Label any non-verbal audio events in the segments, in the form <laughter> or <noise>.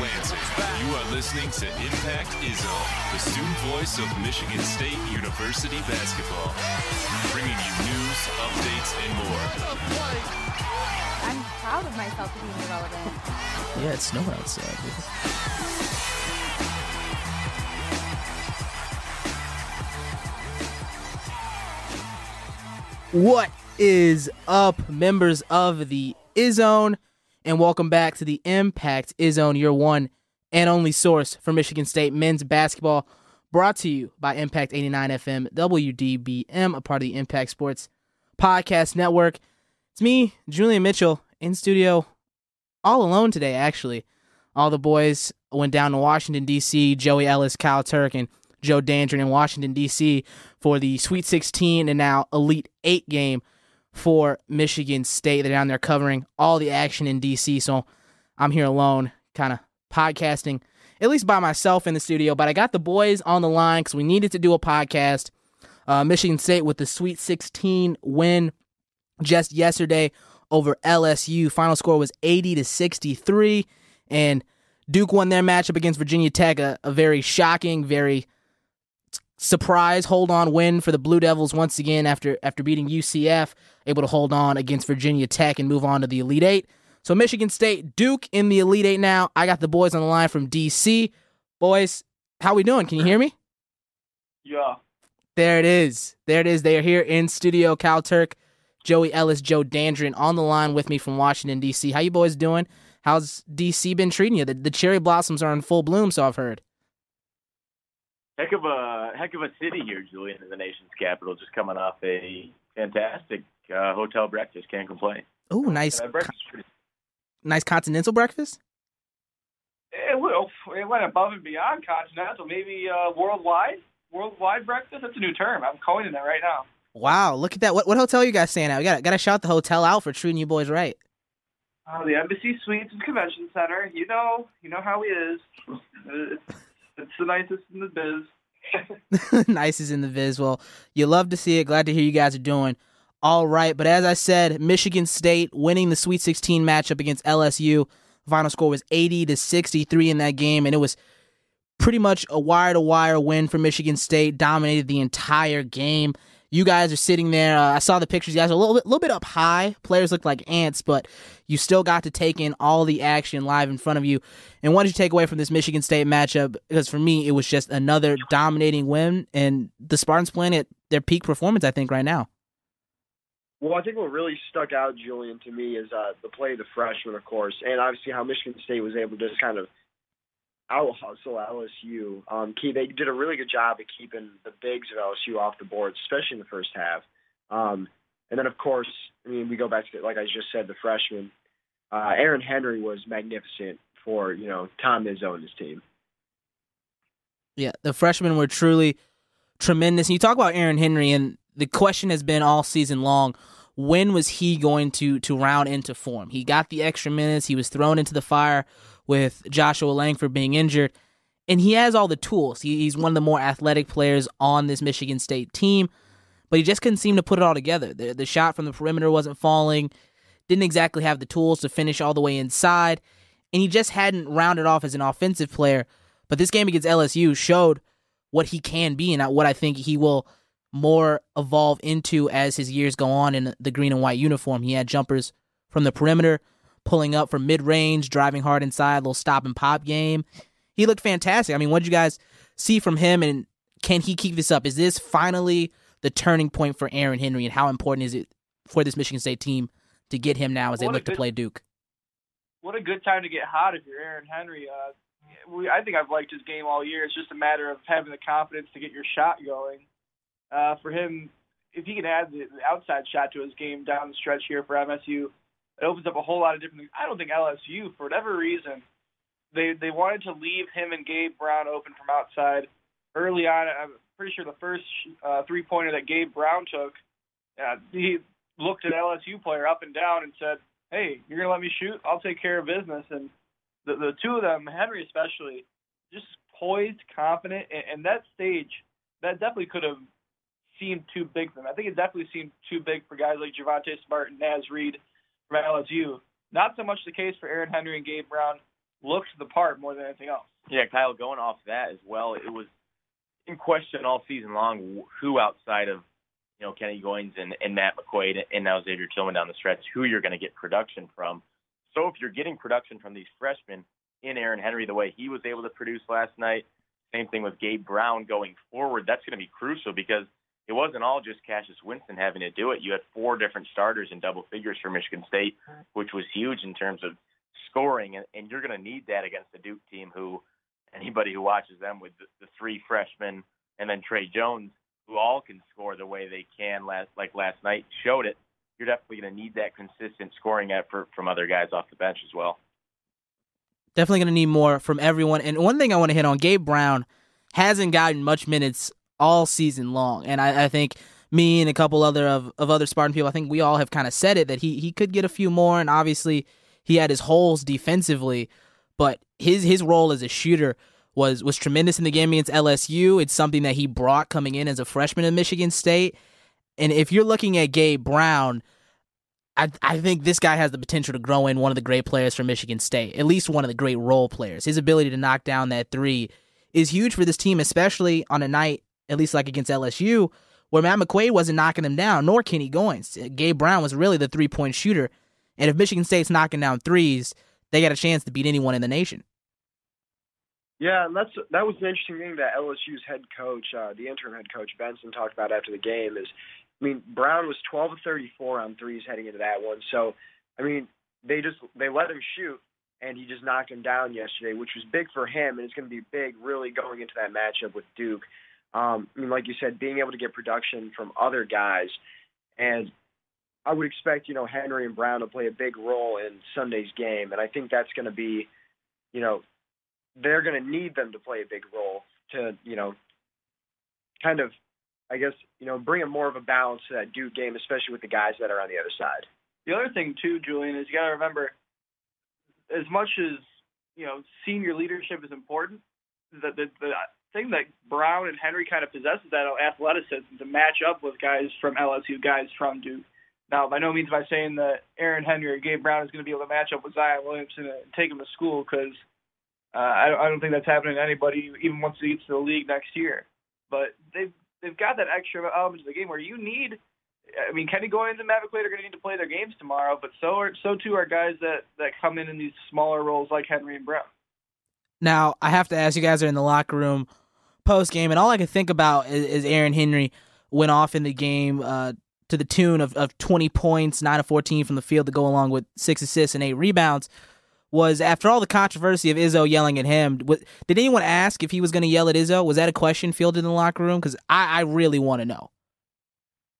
Lansing. You are listening to Impact Izzo, the student voice of Michigan State University basketball, bringing you news, updates, and more. I'm proud of myself for being irrelevant. Yeah, it's snowing outside. dude. What is up, members of the Izone, and welcome back to the Impact Izone, your one and only source for Michigan State men's basketball, brought to you by Impact 89 FM WDBM, a part of the Impact Sports Podcast Network. It's me, Julian Mitchell, in studio all alone today, actually. All the boys went down to Washington, D.C. Joey Ellis, Kyle Turk, and Joe Dandrin in Washington, D.C. for the Sweet 16 and now Elite 8 game for Michigan State. They're down there covering all the action in D.C., so I'm here alone, kind of podcasting, at least by myself in the studio. But I got the boys on the line because we needed to do a podcast. Uh, Michigan State with the Sweet 16 win just yesterday over LSU. Final score was 80 to 63, and Duke won their matchup against Virginia Tech. A, a very shocking, very surprise hold on win for the Blue Devils once again after after beating UCF, able to hold on against Virginia Tech and move on to the Elite Eight. So Michigan State, Duke in the Elite Eight now. I got the boys on the line from DC. Boys, how we doing? Can you hear me? Yeah. There it is. There it is. They are here in studio. Cal Turk, Joey Ellis, Joe Dandrin on the line with me from Washington D.C. How you boys doing? How's D.C. been treating you? The, the cherry blossoms are in full bloom, so I've heard. Heck of a heck of a city here, Julian, in the nation's capital. Just coming off a fantastic uh, hotel breakfast. Can't complain. Oh, nice, Uh, pretty. nice continental breakfast. It, went- it went above and beyond continental, maybe uh, worldwide. Worldwide breakfast. That's a new term. I'm coining that right now. Wow, look at that. What what hotel you guys staying at? We got got to shout the hotel out for treating you boys right. Uh, the Embassy Suites and Convention Center. You know, you know how he is. It's, <laughs> it's the nicest in the biz. <laughs> nicest in the biz. Well, you love to see it. Glad to hear you guys are doing all right. But as I said, Michigan State winning the Sweet 16 matchup against LSU. Final score was 80 to 63 in that game, and it was pretty much a wire to wire win for Michigan State. Dominated the entire game. You guys are sitting there. Uh, I saw the pictures. You guys are a little bit, little bit up high. Players look like ants, but you still got to take in all the action live in front of you. And what did you take away from this Michigan State matchup? Because for me, it was just another dominating win, and the Spartans playing at their peak performance. I think right now. Well, I think what really stuck out, Julian, to me is uh, the play of the freshman, of course, and obviously how Michigan State was able to just kind of out hustle LSU. Um, key, they did a really good job of keeping the bigs of LSU off the board, especially in the first half. Um, and then, of course, I mean, we go back to like I just said, the freshman uh, Aaron Henry was magnificent for you know Tom Izzo and his team. Yeah, the freshmen were truly tremendous. And you talk about Aaron Henry, and the question has been all season long: when was he going to to round into form? He got the extra minutes. He was thrown into the fire with Joshua Langford being injured, and he has all the tools. He, he's one of the more athletic players on this Michigan State team, but he just couldn't seem to put it all together. The the shot from the perimeter wasn't falling. Didn't exactly have the tools to finish all the way inside, and he just hadn't rounded off as an offensive player. But this game against LSU showed what he can be and what I think he will more evolve into as his years go on in the green and white uniform. He had jumpers from the perimeter, pulling up from mid range, driving hard inside, little stop and pop game. He looked fantastic. I mean, what did you guys see from him and can he keep this up? Is this finally the turning point for Aaron Henry and how important is it for this Michigan State team to get him now as they What a look to play Duke? What a good time to get hot if you're Aaron Henry. Uh, we, I think I've liked his game all year. It's just a matter of having the confidence to get your shot going. Uh, for him, if he can add the, outside shot to his game down the stretch here for MSU, it opens up a whole lot of different things. I don't think LSU, for whatever reason, they they wanted to leave him and Gabe Brown open from outside early on. I'm pretty sure the first uh, three pointer that Gabe Brown took, uh, he looked at LSU player up and down and said, "Hey, you're gonna let me shoot? I'll take care of business." And the the two of them, Henry especially, just poised, confident, and, and that stage that definitely could have seemed too big for them. I think it definitely seemed too big for guys like Javonte Smart and Naz Reid from LSU. Not so much the case for Aaron Henry and Gabe Brown. looks the part more than anything else. Yeah, Kyle, going off that as well, it was in question all season long who outside of you know Kenny Goins and, and Matt McQuaid and now Xavier Tillman down the stretch, who you're going to get production from. So if you're getting production from these freshmen in Aaron Henry the way he was able to produce last night, same thing with Gabe Brown going forward, that's going to be crucial because it wasn't all just Cassius Winston having to do it. You had four different starters in double figures for Michigan State, which was huge in terms of scoring, and, and you're going to need that against the Duke team who anybody who watches them with the, the three freshmen and then Tre Jones, who all can score the way they can last like last night showed it. You're definitely going to need that consistent scoring effort from other guys off the bench as well. Definitely going to need more from everyone. And one thing I want to hit on, Gabe Brown hasn't gotten much minutes all season long, and I, I think me and a couple other of, of other Spartan people, I think we all have kind of said it that he he could get a few more, and obviously he had his holes defensively, but his his role as a shooter was was tremendous in the game against LSU. It's something that he brought coming in as a freshman in Michigan State. And if you're looking at Gabe Brown, I I think this guy has the potential to grow in one of the great players for Michigan State, at least one of the great role players. His ability to knock down that three is huge for this team, especially on a night, at least like against LSU, where Matt McQuaid wasn't knocking them down, nor Kenny Goins. Gabe Brown was really the three point shooter. And if Michigan State's knocking down threes, they got a chance to beat anyone in the nation. Yeah, and that's that was an interesting thing that LSU's head coach, uh, the interim head coach Benford, talked about after the game. Is I mean Brown was 12 of 34 on threes heading into that one. So I mean they just they let him shoot and he just knocked him down yesterday, which was big for him, and it's going to be big really going into that matchup with Duke. Um, I mean, like you said, being able to get production from other guys, and I would expect you know Henry and Brown to play a big role in Sunday's game, and I think that's going to be, you know, they're going to need them to play a big role to, you know, kind of, I guess, you know, bring a more of a balance to that Duke game, especially with the guys that are on the other side. The other thing too, Julian, is you got to remember, as much as you know, senior leadership is important. The, the the thing that Brown and Henry kind of possesses that athleticism to match up with guys from LSU, guys from Duke. Now, by no means by saying that Aaron Henry or Gabe Brown is going to be able to match up with Zion Williamson and take him to school because uh, I, don't, I don't think that's happening to anybody, even once he gets to the league next year. But they've they've got that extra element to the game where you need. I mean, Kenny Goins and Matt McQuaid are going to need to play their games tomorrow, but so are so too are guys that that come in in these smaller roles like Henry and Brown. Now, I have to ask you guys are in the locker room post game, and all I can think about is, is Aaron Henry went off in the game uh, to the tune of, of 20 points, 9 of 14 from the field to go along with six assists and eight rebounds was after all the controversy of Izzo yelling at him. Did anyone ask if he was going to yell at Izzo? Was that a question fielded in the locker room? Because I, I, really want to know.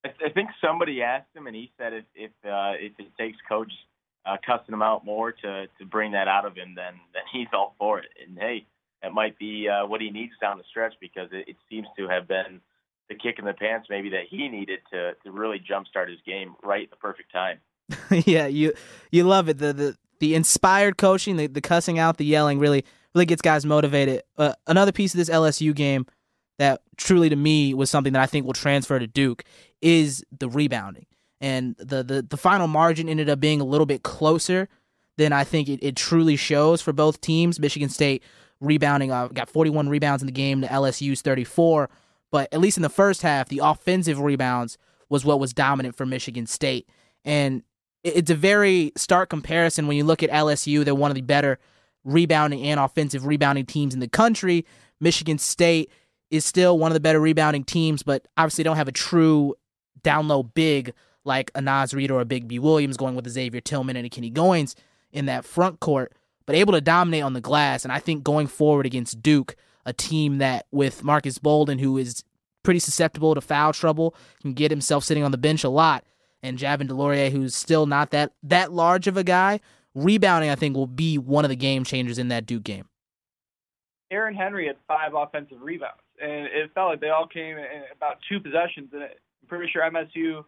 I, think somebody asked him, and he said if if, uh, if it takes coach uh, cussing him out more to to bring that out of him, then then he's all for it. And hey, that might be uh, what he needs down the stretch because it, it seems to have been the kick in the pants maybe that he needed to to really jumpstart his game right at the perfect time. <laughs> yeah, you you love it. The the the inspired coaching, the, the cussing out, the yelling really really gets guys motivated. Uh, another piece of this LSU game that truly to me was something that I think will transfer to Duke is the rebounding. And the the, the final margin ended up being a little bit closer than I think it, it truly shows for both teams. Michigan State rebounding uh, got 41 rebounds in the game to LSU's 34, but at least in the first half, the offensive rebounds was what was dominant for Michigan State. And it's a very stark comparison when you look at LSU. They're one of the better rebounding and offensive rebounding teams in the country. Michigan State is still one of the better rebounding teams, but obviously don't have a true down low big like a Naz Reid or a Bigby-Williams going with a Xavier Tillman and a Kenny Goins in that front court, but able to dominate on the glass. And I think going forward against Duke, a team that with Marques Bolden, who is pretty susceptible to foul trouble, can get himself sitting on the bench a lot and Javin DeLaurier, who's still not that that large of a guy, rebounding I think will be one of the game changers in that Duke game. Aaron Henry had five offensive rebounds, and it felt like they all came in about two possessions. And I'm pretty sure MSU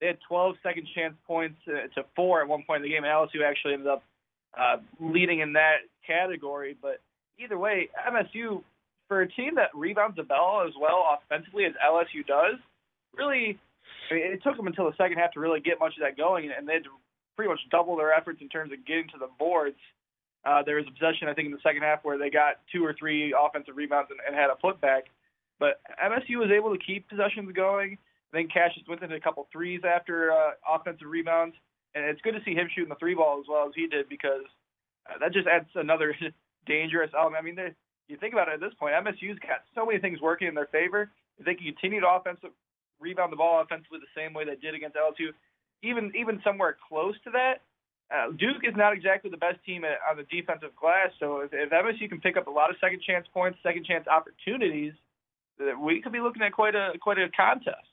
they had 12 second chance points uh, to four at one point in the game, and LSU actually ended up uh, leading in that category. But either way, MSU for a team that rebounds the ball as well offensively as LSU does, really I mean, it took them until the second half to really get much of that going, and they had to pretty much double their efforts in terms of getting to the boards. Uh, there was a possession, I think, in the second half where they got two or three offensive rebounds and, and had a putback. But MSU was able to keep possessions going. I think Cassius Winston hit a couple threes after uh, offensive rebounds, and it's good to see him shooting the three ball as well as he did because uh, that just adds another <laughs> dangerous element. I mean, they, you think about it at this point, MSU's got so many things working in their favor. If they can continue to offensive rebound the ball offensively the same way they did against LSU, even even somewhere close to that, uh, Duke is not exactly the best team at, on the defensive glass. So if, if MSU can pick up a lot of second chance points, second chance opportunities, we could be looking at quite a quite a contest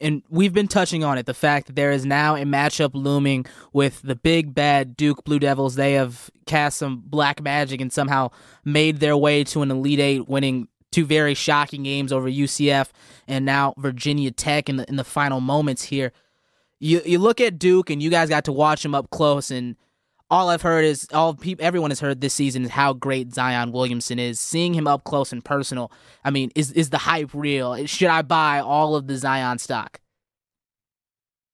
and we've been touching on it the fact that there is now a matchup looming with the big bad Duke Blue Devils. They have cast some black magic and somehow made their way to an Elite Eight, winning two very shocking games over UCF and now Virginia Tech in the in the final moments here. You you look at Duke and you guys got to watch them up close and all I've heard is all people, everyone has heard this season is how great Zion Williamson is. Seeing him up close and personal, I mean, is is the hype real? Should I buy all of the Zion stock?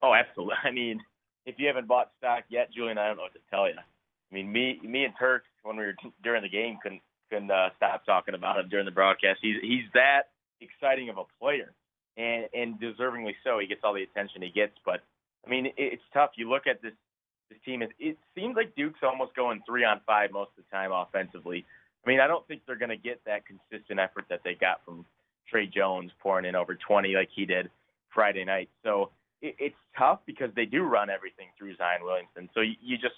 Oh, absolutely. <laughs> I mean, if you haven't bought stock yet, Julian, I don't know what to tell you. I mean, me, me and Turk, when we were during the game, couldn't couldn't uh, stop talking about him during the broadcast. He's he's that exciting of a player, and and deservingly so. He gets all the attention he gets, but I mean, it, it's tough. You look at this this team is it seems like Duke's almost going three on five most of the time offensively. I mean, I don't think they're going to get that consistent effort that they got from Tre Jones pouring in over 20 like he did Friday night. So it, it's tough because they do run everything through Zion Williamson. So you, you just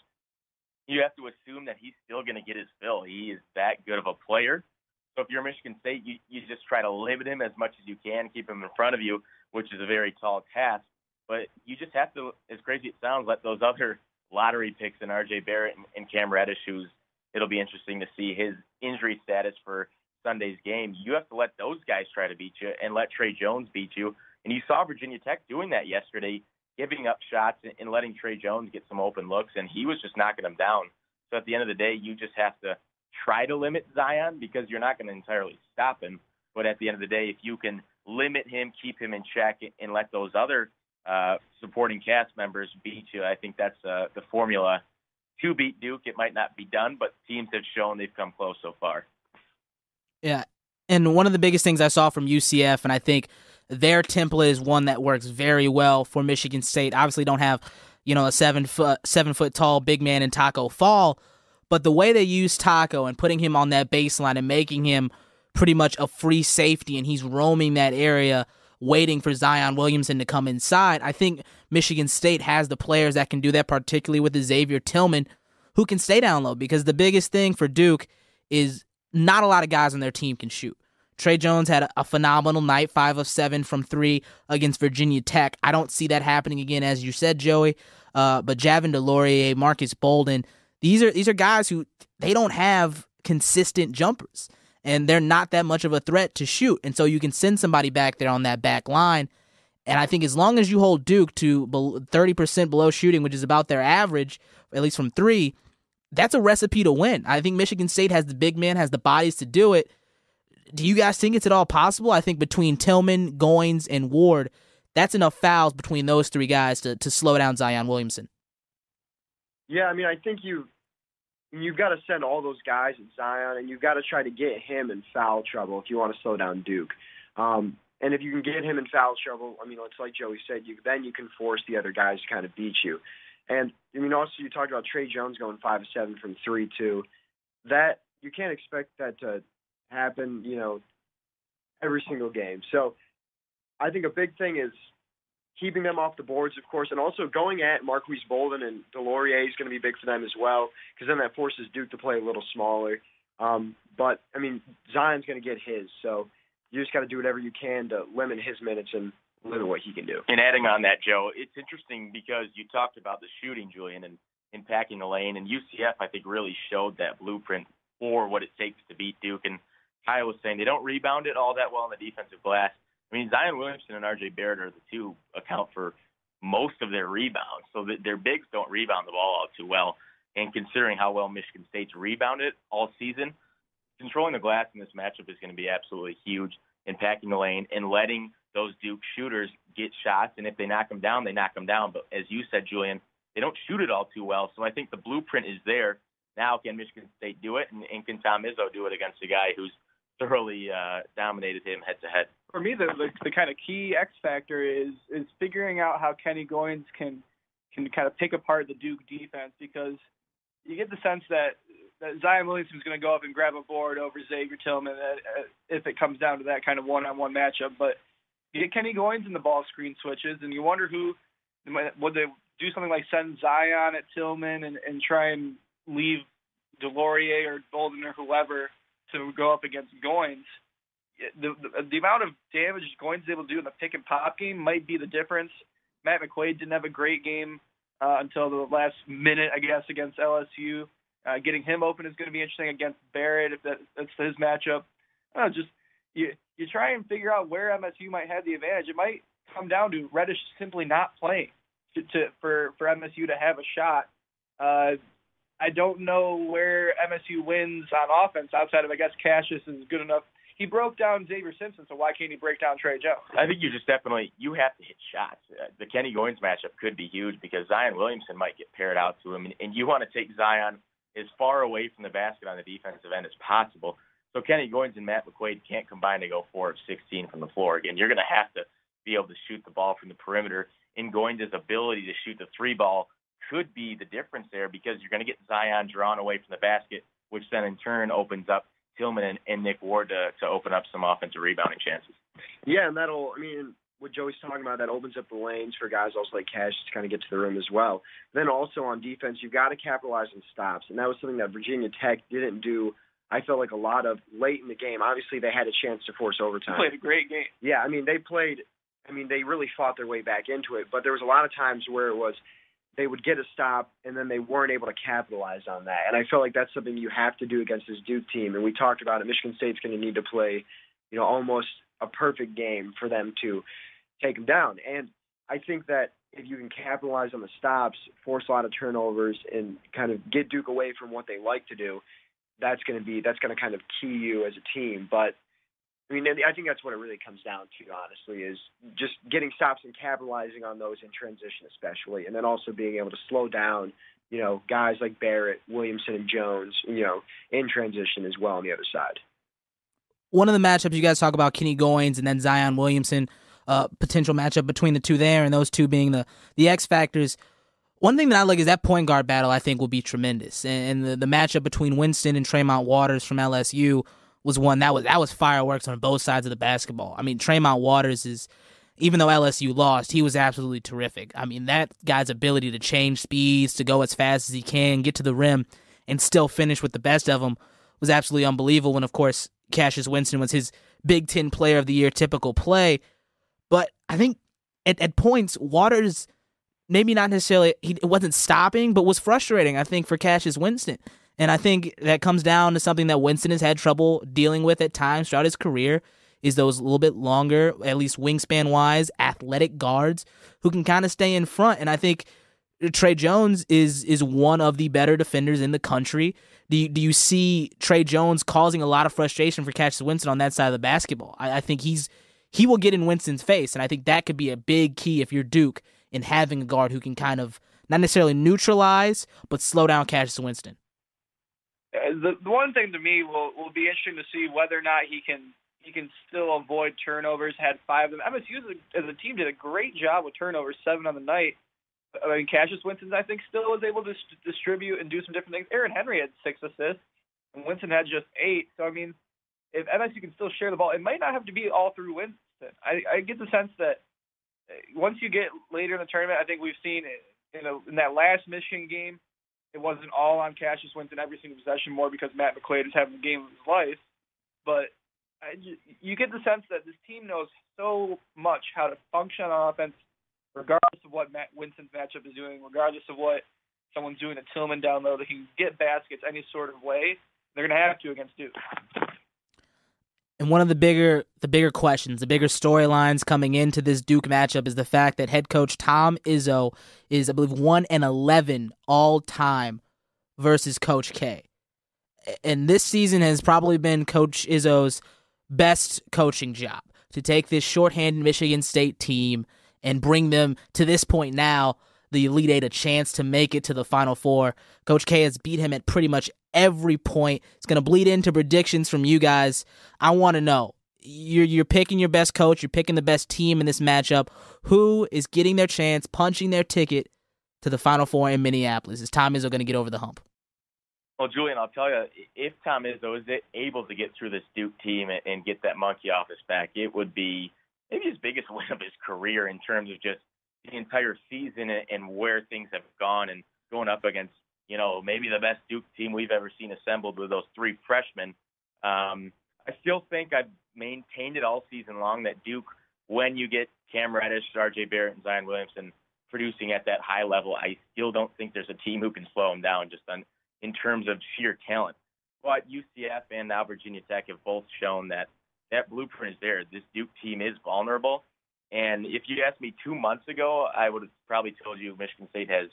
you have to assume that he's still going to get his fill. He is that good of a player. So if you're Michigan State, you, you just try to limit him as much as you can, keep him in front of you, which is a very tall task. But you just have to, as crazy it sounds, let those other lottery picks in R.J. Barrett and, and Cam Reddish, who's it'll be interesting to see his injury status for Sunday's game. You have to let those guys try to beat you and let Tre Jones beat you. And you saw Virginia Tech doing that yesterday, giving up shots and letting Tre Jones get some open looks, and he was just knocking them down. So at the end of the day, you just have to try to limit Zion because you're not going to entirely stop him. But at the end of the day, if you can limit him, keep him in check, and let those other uh, supporting cast members beat you. I think that's uh, the formula to beat Duke. It might not be done, but teams have shown they've come close so far. Yeah. And one of the biggest things I saw from UCF, and I think their template is one that works very well for Michigan State. Obviously, don't have you know a seven foot seven foot tall big man in Taco Fall, but the way they use Taco and putting him on that baseline and making him pretty much a free safety, and he's roaming that area waiting for Zion Williamson to come inside. I think Michigan State has the players that can do that, particularly with Xavier Tillman, who can stay down low. Because the biggest thing for Duke is not a lot of guys on their team can shoot. Tre Jones had a, phenomenal night, five of seven from three against Virginia Tech. I don't see that happening again, as you said, Joey. Uh, but Javin DeLaurier, Marques Bolden, these are these are guys who they don't have consistent jumpers and they're not that much of a threat to shoot. And so you can send somebody back there on that back line. And I think as long as you hold Duke to 30% below shooting, which is about their average, at least from three, that's a recipe to win. I think Michigan State has the big man, has the bodies to do it. Do you guys think it's at all possible? I think between Tillman, Goins, and Ward, that's enough fouls between those three guys to, to slow down Zion Williamson. Yeah, I mean, I think you you've got to send all those guys at Zion, and you've got to try to get him in foul trouble if you want to slow down Duke. Um, and if you can get him in foul trouble, I mean, it's like Joey said, you then you can force the other guys to kind of beat you. And I mean, also you talked about Tre Jones going five of seven from three too. That you can't expect that to happen, you know, every single game. So I think a big thing is keeping them off the boards, of course, and also going at Marques Bolden and DeLaurier is going to be big for them as well, because then that forces Duke to play a little smaller. Um, but I mean, Zion's going to get his, so you just got to do whatever you can to limit his minutes and limit what he can do. And adding on that, Joe, it's interesting because you talked about the shooting, Julian, and packing the lane, and UCF I think really showed that blueprint for what it takes to beat Duke. And Kyle was saying they don't rebound it all that well on the defensive glass. I mean, Zion Williamson and R.J. Barrett are the two account for most of their rebounds, so their bigs don't rebound the ball out too well. And considering how well Michigan State's rebounded all season, controlling the glass in this matchup is going to be absolutely huge. Impacting the lane and letting those Duke shooters get shots, and if they knock them down, they knock them down. But as you said, Julian, they don't shoot it all too well. So I think the blueprint is there. Now, can Michigan State do it, and, and can Tom Izzo do it against a guy who's thoroughly uh, dominated him head to head? For me, the, the the kind of key X factor is is figuring out how Kenny Goins can can kind of pick apart the Duke defense because you get the sense that, that Zion Williamson is going to go up and grab a board over Xavier Tillman uh, uh, if it comes down to that kind of one-on-one matchup. But you get Kenny Goins in the ball screen switches, and you wonder who would they do something like send Zion at Tillman and, and try and leave DeLaurier or Bolden or whoever to go up against Goins. The, the, the amount of damage Goins is able to do in the pick and pop game might be the difference. Matt McQuaid didn't have a great game uh, until the last minute, I guess, against LSU. Uh, getting him open is going to be interesting against Barrett if that, that's his matchup. I don't know, just you you try and figure out where MSU might have the advantage. It might come down to Reddish simply not playing to, to for for MSU to have a shot. Uh, I don't know where MSU wins on offense outside of I guess Cassius is good enough. He broke down Xavier Simpson, so why can't he break down Tre Jones? I think you just definitely you have to hit shots. Uh, the Kenny Goins matchup could be huge because Zion Williamson might get paired out to him, and, and you want to take Zion as far away from the basket on the defensive end as possible. So Kenny Goins and Matt McQuaid can't combine to go four of 16 from the floor. Again, you're going to have to be able to shoot the ball from the perimeter. And Goins' ability to shoot the three ball could be the difference there because you're going to get Zion drawn away from the basket, which then in turn opens up Tillman and, and Nick Ward to, to open up some offensive rebounding chances. Yeah, and that'll, I mean, what Joey's talking about, that opens up the lanes for guys also like Cash to kind of get to the rim as well. Then also on defense, you've got to capitalize on stops, and that was something that Virginia Tech didn't do. I felt like a lot of late in the game. Obviously, they had a chance to force overtime. They played a great game. Yeah, I mean, they played. I mean, they really fought their way back into it, but there was a lot of times where it was they would get a stop and then they weren't able to capitalize on that. And I felt like that's something you have to do against this Duke team. And we talked about it. Michigan State's going to need to play, you know, almost a perfect game for them to take them down. And I think that if you can capitalize on the stops, force a lot of turnovers, and kind of get Duke away from what they like to do, that's going to be that's going to kind of key you as a team. But I mean, I think that's what it really comes down to, honestly, is just getting stops and capitalizing on those in transition, especially, and then also being able to slow down, you know, guys like Barrett, Williamson, and Jones, you know, in transition as well on the other side. One of the matchups you guys talk about, Kenny Goins and then Zion Williamson, uh, potential matchup between the two there, and those two being the the X factors. One thing that I like is that point guard battle. I think will be tremendous, and the, the matchup between Winston and Tremont Waters from LSU was one that was that was fireworks on both sides of the basketball. I mean, Tremont Waters is even though LSU lost, he was absolutely terrific. I mean, that guy's ability to change speeds, to go as fast as he can, get to the rim, and still finish with the best of them was absolutely unbelievable. And of course, Cassius Winston was his Big Ten Player of the Year typical play. But I think at, at points, Waters maybe not necessarily he wasn't stopping, but was frustrating. I think for Cassius Winston. And I think that comes down to something that Winston has had trouble dealing with at times throughout his career is those a little bit longer, at least wingspan wise, athletic guards who can kind of stay in front. And I think Tre Jones is is one of the better defenders in the country. Do you, do you see Tre Jones causing a lot of frustration for Cassius Winston on that side of the basketball? I, I think he's he will get in Winston's face, and I think that could be a big key if you're Duke in having a guard who can kind of not necessarily neutralize, but slow down Cassius Winston. Uh, the, the one thing to me will will be interesting to see whether or not he can he can still avoid turnovers. Had five of them. MSU as a, team did a great job with turnovers, seven on the night. I mean, Cassius Winston, I think, still was able to distribute and do some different things. Aaron Henry had six assists, and Winston had just eight. So I mean, if MSU can still share the ball, it might not have to be all through Winston. I, I get the sense that uh, once you get later in the tournament, I think we've seen in, a, in that last Michigan game, it wasn't all on Cassius Winston every single possession, more because Matt McQuaid is having the game of his life. But I you get the sense that this team knows so much how to function on offense, regardless of what Matt Winston's matchup is doing, regardless of what someone's doing to Tillman down low. They can get baskets any sort of way. They're going to have to against Duke. And one of the bigger the bigger questions, the bigger storylines coming into this Duke matchup is the fact that head coach Tom Izzo is, I believe, one and eleven all time versus Coach K. And this season has probably been Coach Izzo's best coaching job to take this shorthanded Michigan State team and bring them to this point now the Elite Eight a chance to make it to the Final Four. Coach K has beat him at pretty much every point. It's going to bleed into predictions from you guys. I want to know you're you're picking your best coach, you're picking the best team in this matchup. Who is getting their chance, punching their ticket to the Final Four in Minneapolis? Is Tom Izzo going to get over the hump? Well, Julian, I'll tell you, if Tom Izzo is able to get through this Duke team and get that monkey off his back, it would be maybe his biggest <laughs> win of his career in terms of just the entire season and where things have gone and going up against, you know, maybe the best Duke team we've ever seen assembled with those three freshmen. Um, I still think I've maintained it all season long that Duke, when you get Cam Reddish, R.J. Barrett, and Zion Williamson producing at that high level, I still don't think there's a team who can slow them down just on in terms of sheer talent. But UCF and now Virginia Tech have both shown that that blueprint is there. This Duke team is vulnerable. And if you asked me two months ago, I would have probably told you Michigan State has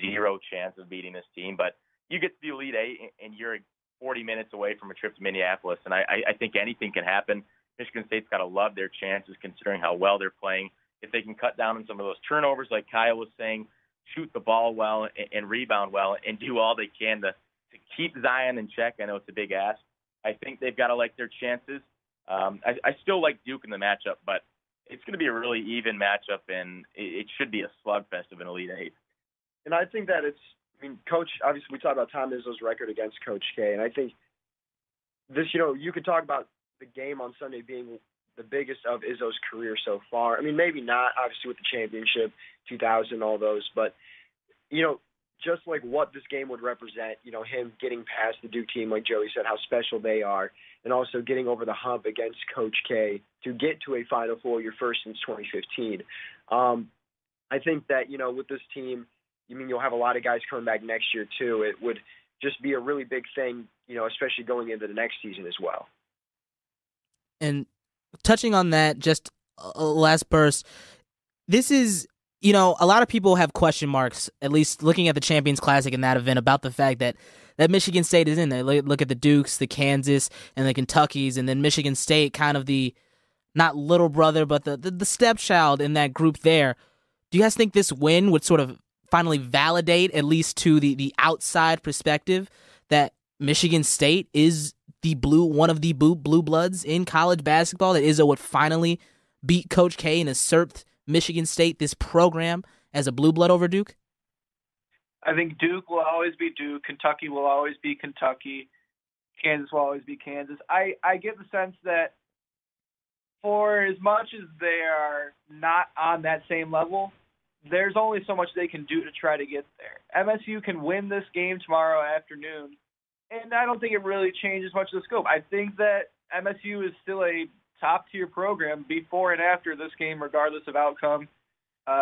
zero chance of beating this team. But you get to the Elite Eight, and you're 40 minutes away from a trip to Minneapolis, and I, I think anything can happen. Michigan State's got to love their chances considering how well they're playing. If they can cut down on some of those turnovers, like Kyle was saying, shoot the ball well and, and rebound well, and do all they can to to keep Zion in check. I know it's a big ask. I think they've got to like their chances. Um, I, I still like Duke in the matchup, but it's going to be a really even matchup, and it, should be a slugfest of an Elite Eight. And I think that it's I mean, Coach, obviously, we talked about Tom Izzo's record against Coach K, and I think this, you know, you could talk about the game on Sunday being the biggest of Izzo's career so far. I mean, maybe not, obviously, with the championship, 2000, all those, but, you know, just like what this game would represent, you know, him getting past the Duke team, like Joey said, how special they are, and also getting over the hump against Coach K to get to a Final Four, your first since 2015. Um, I think that, you know, with this team, you mean you'll have a lot of guys coming back next year too. It would just be a really big thing, you know, especially going into the next season as well. And touching on that, just a last burst. This is, you know, a lot of people have question marks, at least looking at the Champions Classic in that event, about the fact that that Michigan State is in there. Look at the Dukes, the Kansas, and the Kentuckies, and then Michigan State, kind of the not little brother, but the, the, the stepchild in that group there. Do you guys think this win would sort of finally validate, at least to the, the outside perspective, that Michigan State is the blue one of the blue, blue bloods in college basketball. That Izzo would finally beat Coach K and assert Michigan State this program as a blue blood over Duke. I think Duke will always be Duke. Kentucky will always be Kentucky. Kansas will always be Kansas. I, I get the sense that for as much as they are not on that same level, there's only so much they can do to try to get there. MSU can win this game tomorrow afternoon, and I don't think it really changes much of the scope. I think that MSU is still a top tier program before and after this game, regardless of outcome. Uh,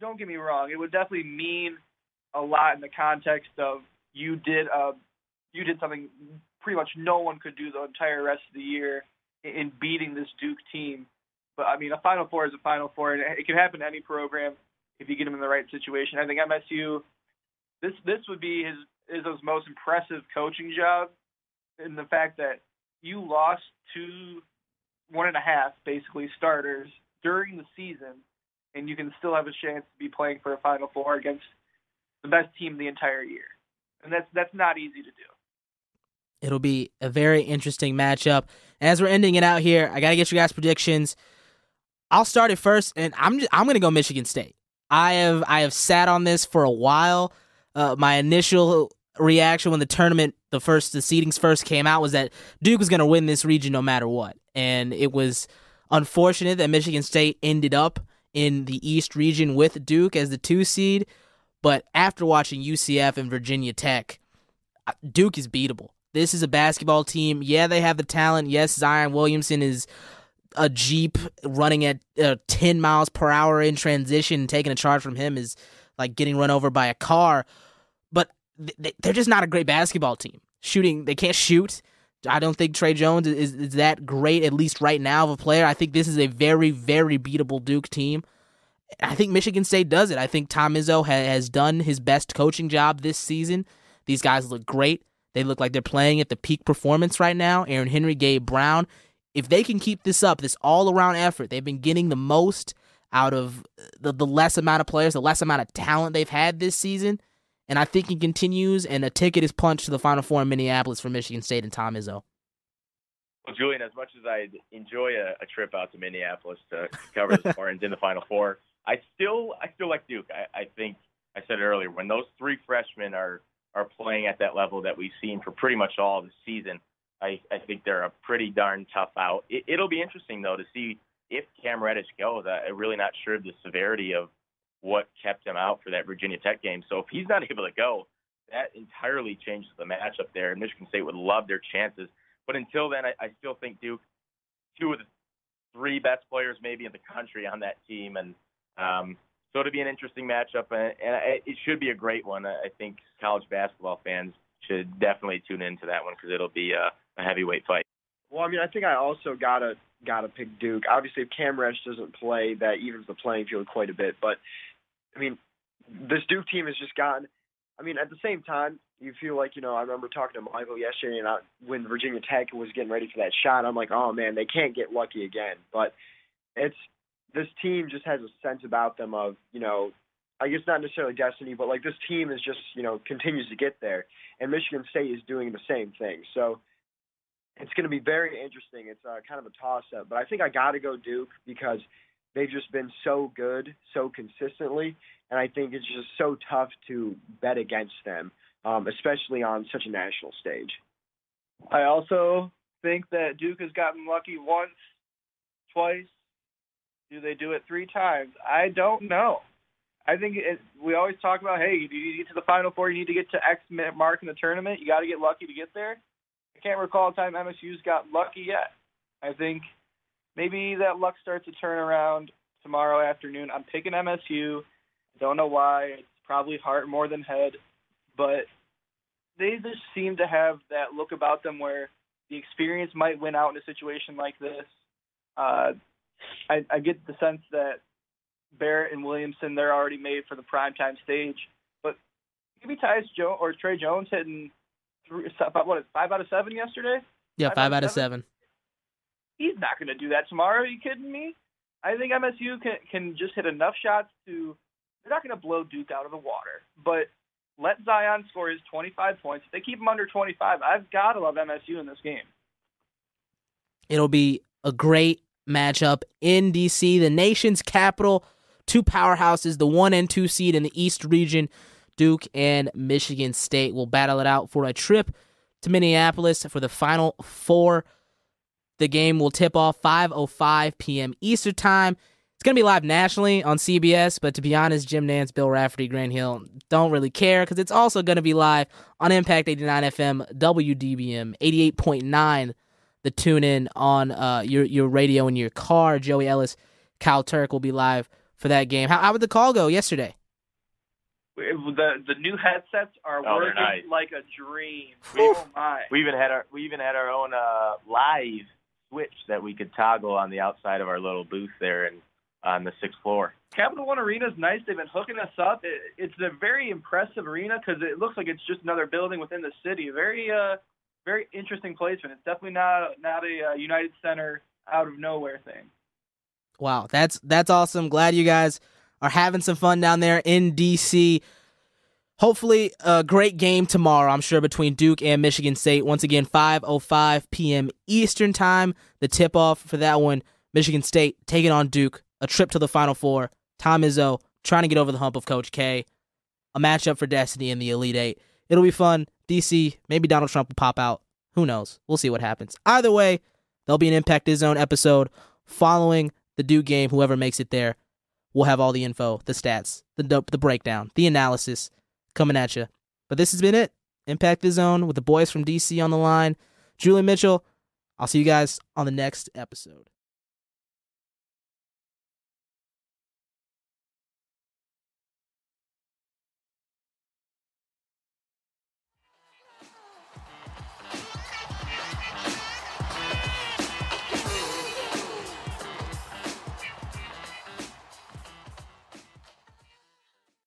don't get me wrong; it would definitely mean a lot in the context of you did uh, you did something pretty much no one could do the entire rest of the year in beating this Duke team but I mean, a Final Four is a Final Four, and it can happen to any program if you get them in the right situation. I think MSU, this this would be his Izzo's most impressive coaching job, in the fact that you lost two, one and a half basically starters during the season, and you can still have a chance to be playing for a Final Four against the best team the entire year, and that's that's not easy to do. It'll be a very interesting matchup. As we're ending it out here, I got to get you guys' predictions. I'll start it first, and I'm just, I'm gonna go Michigan State. I have I have sat on this for a while. Uh, my initial reaction when the tournament, the first the seedings first came out, was that Duke was gonna win this region no matter what, and it was unfortunate that Michigan State ended up in the East region with Duke as the two seed. But after watching UCF and Virginia Tech, Duke is beatable. This is a basketball team. Yeah, they have the talent. Yes, Zion Williamson is a Jeep running at uh, 10 miles per hour in transition, taking a charge from him is like getting run over by a car. But they're just not a great basketball team. Shooting, they can't shoot. I don't think Tre Jones is, is that great, at least right now, of a player. I think this is a very, very beatable Duke team. I think Michigan State does it. I think Tom Izzo ha- has done his best coaching job this season. These guys look great. They look like they're playing at the peak performance right now. Aaron Henry, Gabe Brown if they can keep this up, this all around effort, they've been getting the most out of the, the less amount of players, the less amount of talent they've had this season. And I think he continues, and a ticket is punched to the Final Four in Minneapolis for Michigan State and Tom Izzo. Well, Julian, as much as I enjoy a, a trip out to Minneapolis to cover the <laughs> Spartans in the Final Four, I still I still like Duke. I, I think I said it earlier when those three freshmen are are playing at that level that we've seen for pretty much all of the season. I, I think they're a pretty darn tough out. It, it'll be interesting though to see if Cam Reddish goes. I, I'm really not sure of the severity of what kept him out for that Virginia Tech game. So if he's not able to go, that entirely changes the matchup there. And Michigan State would love their chances. But until then, I, I still think Duke, two of the three best players maybe in the country on that team, and um, so it'll be an interesting matchup, and, and it should be a great one. I think college basketball fans should definitely tune into that one because it'll be a, a heavyweight fight. Well, I mean, I think I also gotta gotta pick Duke. Obviously, if Cam Reddish doesn't play, that evens the playing field quite a bit. But I mean, this Duke team has just gotten. I mean, at the same time, you feel like you know. I remember talking to Michael yesterday, and I, when Virginia Tech was getting ready for that shot, I'm like, oh man, they can't get lucky again. But it's this team just has a sense about them of you know I guess not necessarily destiny, but like this team is just you know continues to get there, and Michigan State is doing the same thing. So it's going to be very interesting. It's uh, kind of a toss up, but I think I got to go Duke because they've just been so good so consistently, and I think it's just so tough to bet against them, um, especially on such a national stage. I also think that Duke has gotten lucky once, twice, do they do it three times? I don't know. I think it, we always talk about, hey, you need to get to the Final Four, you need to get to X mark in the tournament. You got to get lucky to get there. I can't recall a time MSU's got lucky yet. I think maybe that luck starts to turn around tomorrow afternoon. I'm picking MSU. Don't know why. It's probably heart more than head, but they just seem to have that look about them where the experience might win out in a situation like this. Uh, I, I get the sense that Barrett and Williamson they're already made for the primetime stage, but maybe Tyus Jones or Tre Jones hitting three, what five out of seven yesterday. Yeah, five, five out of seven. seven. He's not going to do that tomorrow. Are you kidding me? I think MSU can can just hit enough shots to. They're not going to blow Duke out of the water, but let Zion score his 25 points. If they keep him under 25, I've got to love MSU in this game. It'll be a great matchup in DC, the nation's capital. Two powerhouses, the one and two seed in the East region, Duke and Michigan State, will battle it out for a trip to Minneapolis for the final four. The game will tip off 5:05 p.m. Eastern Time. It's going to be live nationally on CBS, but to be honest, Jim Nantz, Bill Raftery, Grant Hill don't really care because it's also going to be live on Impact 89 FM, WDBM 88.9 the tune in on uh, your your radio in your car. Joey Ellis, Kyle Turk will be live for that game. How, how would the call go yesterday? The the new headsets are oh, working nice. like a dream. oh my! We even had our we even had our own uh, live switch that we could toggle on the outside of our little booth there and on the sixth floor. Capital One Arena is nice. They've been hooking us up. It, it's a very impressive arena because it looks like it's just another building within the city. Very uh, very interesting placement. It's definitely not not a uh, United Center out of nowhere thing. Wow, that's that's awesome. Glad you guys are having some fun down there in DC. Hopefully, a great game tomorrow. I'm sure between Duke and Michigan State. Once again, 5:05 p.m. Eastern time. The tip off for that one. Michigan State taking on Duke. A trip to the Final Four. Tom Izzo trying to get over the hump of Coach K. A matchup for Destiny in the Elite Eight. It'll be fun. DC, maybe Donald Trump will pop out. Who knows? We'll see what happens. Either way, there'll be an Impact Zone episode following the Duke game. Whoever makes it there, we'll have all the info, the stats, the the breakdown, the analysis coming at you. But this has been it. Impact the Zone with the boys from DC on the line. Julie Mitchell. I'll see you guys on the next episode.